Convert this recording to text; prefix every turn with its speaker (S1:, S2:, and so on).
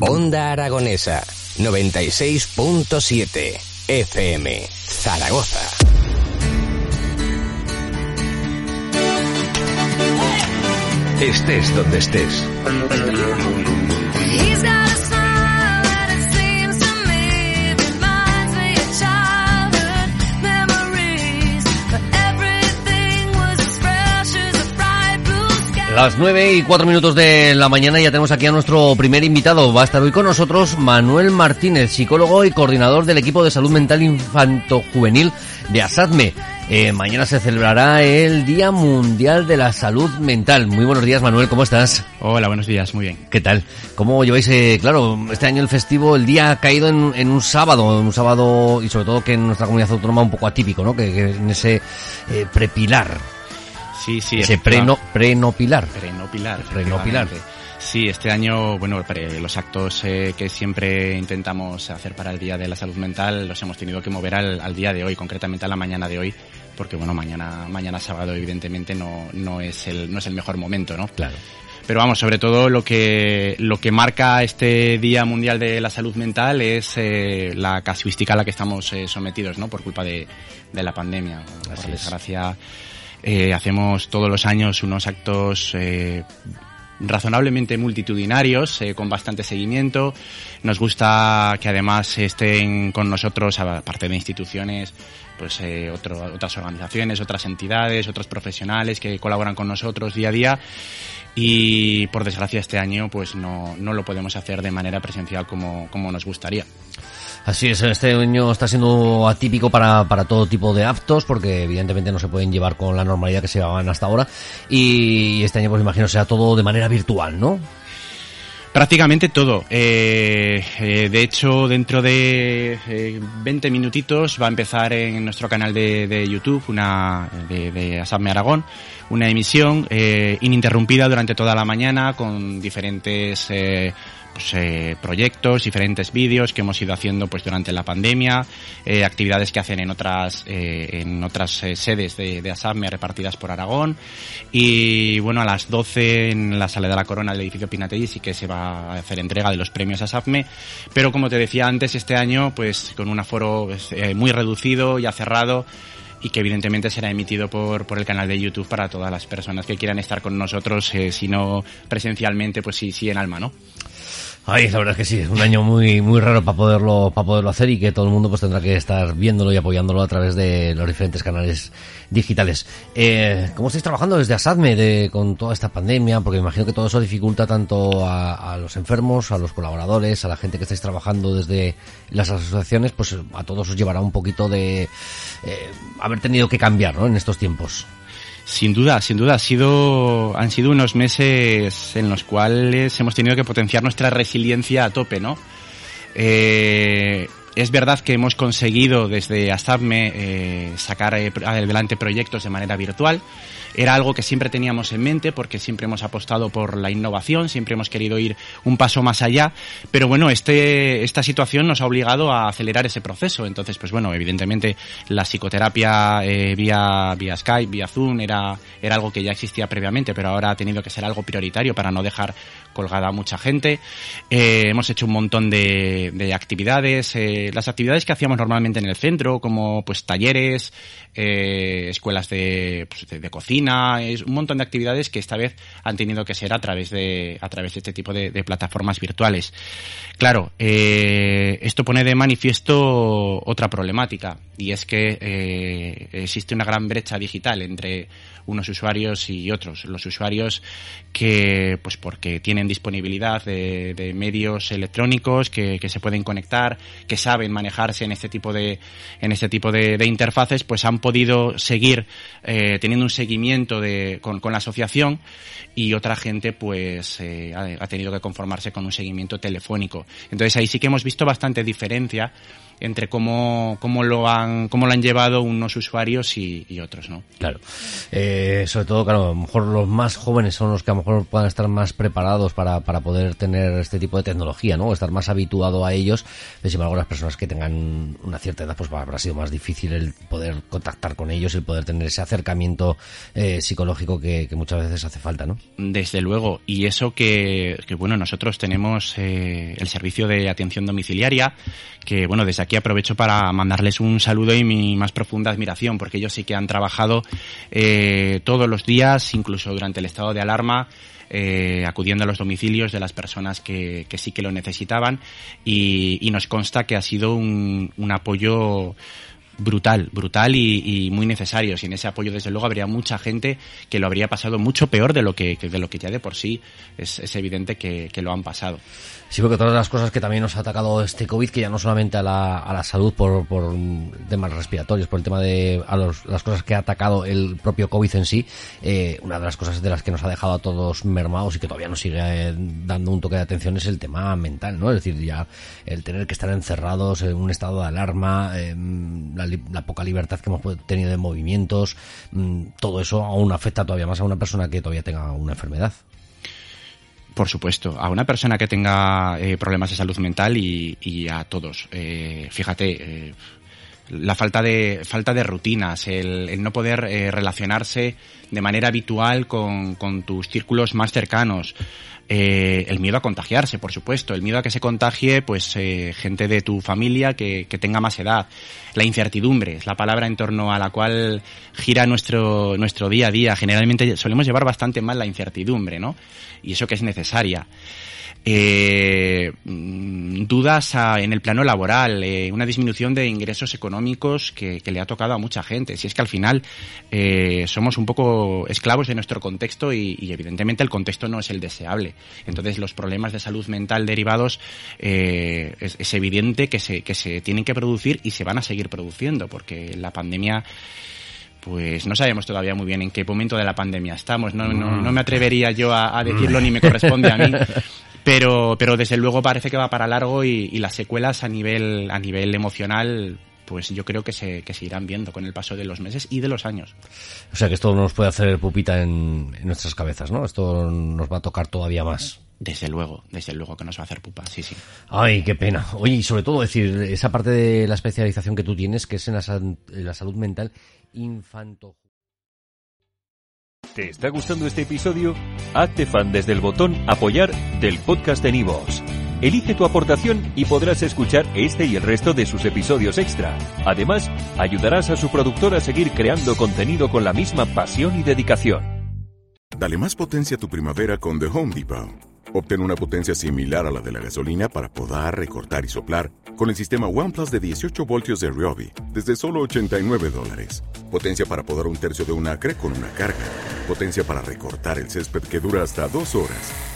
S1: Onda Aragonesa 96.7 FM Zaragoza. Estés donde estés.
S2: Las 9 y 4 minutos de la mañana ya tenemos aquí a nuestro primer invitado. Va a estar hoy con nosotros Manuel Martínez, psicólogo y coordinador del equipo de salud mental infanto-juvenil de ASADME. Eh, mañana se celebrará el Día Mundial de la Salud Mental. Muy buenos días, Manuel, ¿cómo estás?
S3: Hola, buenos días, muy bien.
S2: ¿Qué tal? ¿Cómo lleváis, eh, claro, este año el festivo, el día ha caído en, en un sábado, un sábado y sobre todo que en nuestra comunidad autónoma un poco atípico, ¿no? Que, que en ese eh, prepilar,
S3: Sí, sí.
S2: ese preno, prenopilar.
S3: Prenopilar.
S2: Prenopilar.
S3: Sí, este año, bueno, los actos eh, que siempre intentamos hacer para el Día de la Salud Mental los hemos tenido que mover al, al día de hoy, concretamente a la mañana de hoy, porque bueno, mañana, mañana sábado evidentemente no, no es el, no es el mejor momento, ¿no?
S2: Claro.
S3: Pero vamos, sobre todo lo que, lo que marca este Día Mundial de la Salud Mental es eh, la casuística a la que estamos eh, sometidos, ¿no? Por culpa de, de la pandemia. Por
S2: es.
S3: Eh, hacemos todos los años unos actos eh, razonablemente multitudinarios, eh, con bastante seguimiento. Nos gusta que además estén con nosotros, aparte de instituciones, pues otras organizaciones, otras entidades, otros profesionales que colaboran con nosotros día a día. Y por desgracia este año pues no, no lo podemos hacer de manera presencial como, como nos gustaría.
S2: Así es, este año está siendo atípico para, para todo tipo de actos, porque evidentemente no se pueden llevar con la normalidad que se llevaban hasta ahora. Y este año, pues imagino, será todo de manera virtual, ¿no?
S3: Prácticamente todo. Eh, eh, de hecho, dentro de eh, 20 minutitos va a empezar en nuestro canal de, de YouTube, una de, de Asabme Aragón, una emisión eh, ininterrumpida durante toda la mañana con diferentes eh, pues, eh, proyectos, diferentes vídeos que hemos ido haciendo pues durante la pandemia, eh, actividades que hacen en otras eh, en otras eh, sedes de, de repartidas por Aragón y bueno a las 12 en la sala de la Corona del edificio Pinatelli sí que se va a hacer entrega de los premios Asabme, pero como te decía antes este año pues con un aforo pues, eh, muy reducido ya cerrado y que evidentemente será emitido por, por el canal de YouTube para todas las personas que quieran estar con nosotros, eh, si no presencialmente, pues sí, sí en alma, ¿no?
S2: Ay, la verdad es que sí, es un año muy muy raro para poderlo para poderlo hacer y que todo el mundo pues tendrá que estar viéndolo y apoyándolo a través de los diferentes canales digitales. Eh, ¿Cómo estáis trabajando desde Asadme de, con toda esta pandemia? Porque me imagino que todo eso dificulta tanto a, los enfermos, a los colaboradores, a la gente que estáis trabajando desde las asociaciones, pues a todos os llevará un poquito de eh, haber tenido que cambiar, ¿no? En estos tiempos.
S3: Sin duda, sin duda, ha sido, han sido unos meses en los cuales hemos tenido que potenciar nuestra resiliencia a tope, ¿no? Eh, es verdad que hemos conseguido desde Asabme eh, sacar eh, adelante proyectos de manera virtual. Era algo que siempre teníamos en mente porque siempre hemos apostado por la innovación, siempre hemos querido ir un paso más allá. Pero bueno, este, esta situación nos ha obligado a acelerar ese proceso. Entonces, pues bueno, evidentemente la psicoterapia eh, vía, vía Skype, vía Zoom, era, era algo que ya existía previamente, pero ahora ha tenido que ser algo prioritario para no dejar colgada a mucha gente. Eh, hemos hecho un montón de, de actividades, eh, las actividades que hacíamos normalmente en el centro, como pues talleres, eh, escuelas de, pues, de, de cocina, es un montón de actividades que esta vez han tenido que ser a través de, a través de este tipo de, plataformas virtuales. Claro, esto pone de manifiesto otra problemática y es que existe una gran brecha digital entre unos usuarios y otros. Los usuarios que, pues porque tienen disponibilidad de, medios electrónicos que, se pueden conectar, que saben manejarse en este tipo de, en este tipo de, interfaces, pues han podido seguir eh, teniendo un seguimiento de, con, con la asociación y otra gente pues eh, ha, ha tenido que conformarse con un seguimiento telefónico. Entonces ahí sí que hemos visto bastante diferencia entre cómo, cómo, lo, han, cómo lo han llevado unos usuarios y, y otros, ¿no?
S2: Claro. Eh, sobre todo, claro, a lo mejor los más jóvenes son los que a lo mejor puedan estar más preparados para, para poder tener este tipo de tecnología, ¿no? Estar más habituado a ellos. Sin embargo, las personas que tengan una cierta edad, pues habrá sido más difícil el poder contactar con ellos, el poder tener ese acercamiento eh, psicológico que, que muchas veces hace falta, ¿no?
S3: Desde luego. Y eso que, que bueno, nosotros tenemos eh, el servicio de atención domiciliaria, que bueno, desde aquí aprovecho para mandarles un saludo y mi más profunda admiración, porque ellos sí que han trabajado eh, todos los días, incluso durante el estado de alarma, eh, acudiendo a los domicilios de las personas que, sí que lo necesitaban. Y, nos consta que ha sido un apoyo brutal, brutal y, muy necesario. Sin ese apoyo, desde luego, habría mucha gente que lo habría pasado mucho peor de lo que, de lo que ya de por sí es, evidente que, lo han pasado.
S2: Sí, porque todas las cosas que también nos ha atacado este COVID, que ya no solamente a la, a la salud por, por temas respiratorios, por el tema de a los, las cosas que ha atacado el propio COVID en sí, eh, una de las cosas de las que nos ha dejado a todos mermados y que todavía nos sigue eh, dando un toque de atención es el tema mental, ¿no? Es decir, ya el tener que estar encerrados en un estado de alarma, eh, la, la, poca libertad que hemos tenido de movimientos, mm, todo eso aún afecta todavía más a una persona que todavía tenga una enfermedad.
S3: Por supuesto, a una persona que tenga eh, problemas de salud mental y, a todos. Eh, fíjate, eh, la falta de, falta de rutinas, el, no poder eh, relacionarse de manera habitual con, con tus círculos más cercanos, eh, el miedo a contagiarse, por supuesto, el miedo a que se contagie pues eh, gente de tu familia que, que, tenga más edad, la incertidumbre, es la palabra en torno a la cual gira nuestro, nuestro día a día. Generalmente solemos llevar bastante mal la incertidumbre, ¿no? Y eso que es necesaria. Eh, dudas a, en el plano laboral, una disminución de ingresos económicos que, le ha tocado a mucha gente. Si es que al final eh, somos un poco esclavos de nuestro contexto y, evidentemente el contexto no es el deseable. Entonces los problemas de salud mental derivados eh, es, evidente que se, que se tienen que producir y se van a seguir produciendo porque la pandemia pues no sabemos todavía muy bien en qué momento de la pandemia estamos. No, no, me atrevería yo a, a, decirlo ni me corresponde a mí. Pero, pero desde luego parece que va para largo y, y las secuelas a nivel, a nivel emocional pues yo creo que se, que se irán viendo con el paso de los meses y de los años.
S2: O sea que esto nos puede hacer pupita en, en nuestras cabezas, ¿no? Esto nos va a tocar todavía más.
S3: Desde luego, desde luego que nos va a hacer pupa, sí, sí.
S2: Ay, qué pena. Oye, y sobre todo decir, esa parte de la especialización que tú tienes, que es en la, en la salud mental infanto.
S4: ¿Te está gustando este episodio? Hazte fan desde el botón apoyar del podcast de Nivos. Elige tu aportación y podrás escuchar este y el resto de sus episodios extra. Además, ayudarás a su productor a seguir creando contenido con la misma pasión y dedicación.
S5: Dale más potencia a tu primavera con The Home Depot. Obtén una potencia similar a la de la gasolina para podar, recortar y soplar con el sistema OnePlus de 18 voltios de Ryobi desde solo 89 dólares. Potencia para podar un tercio de un acre con una carga. Potencia para recortar el césped que dura hasta dos horas.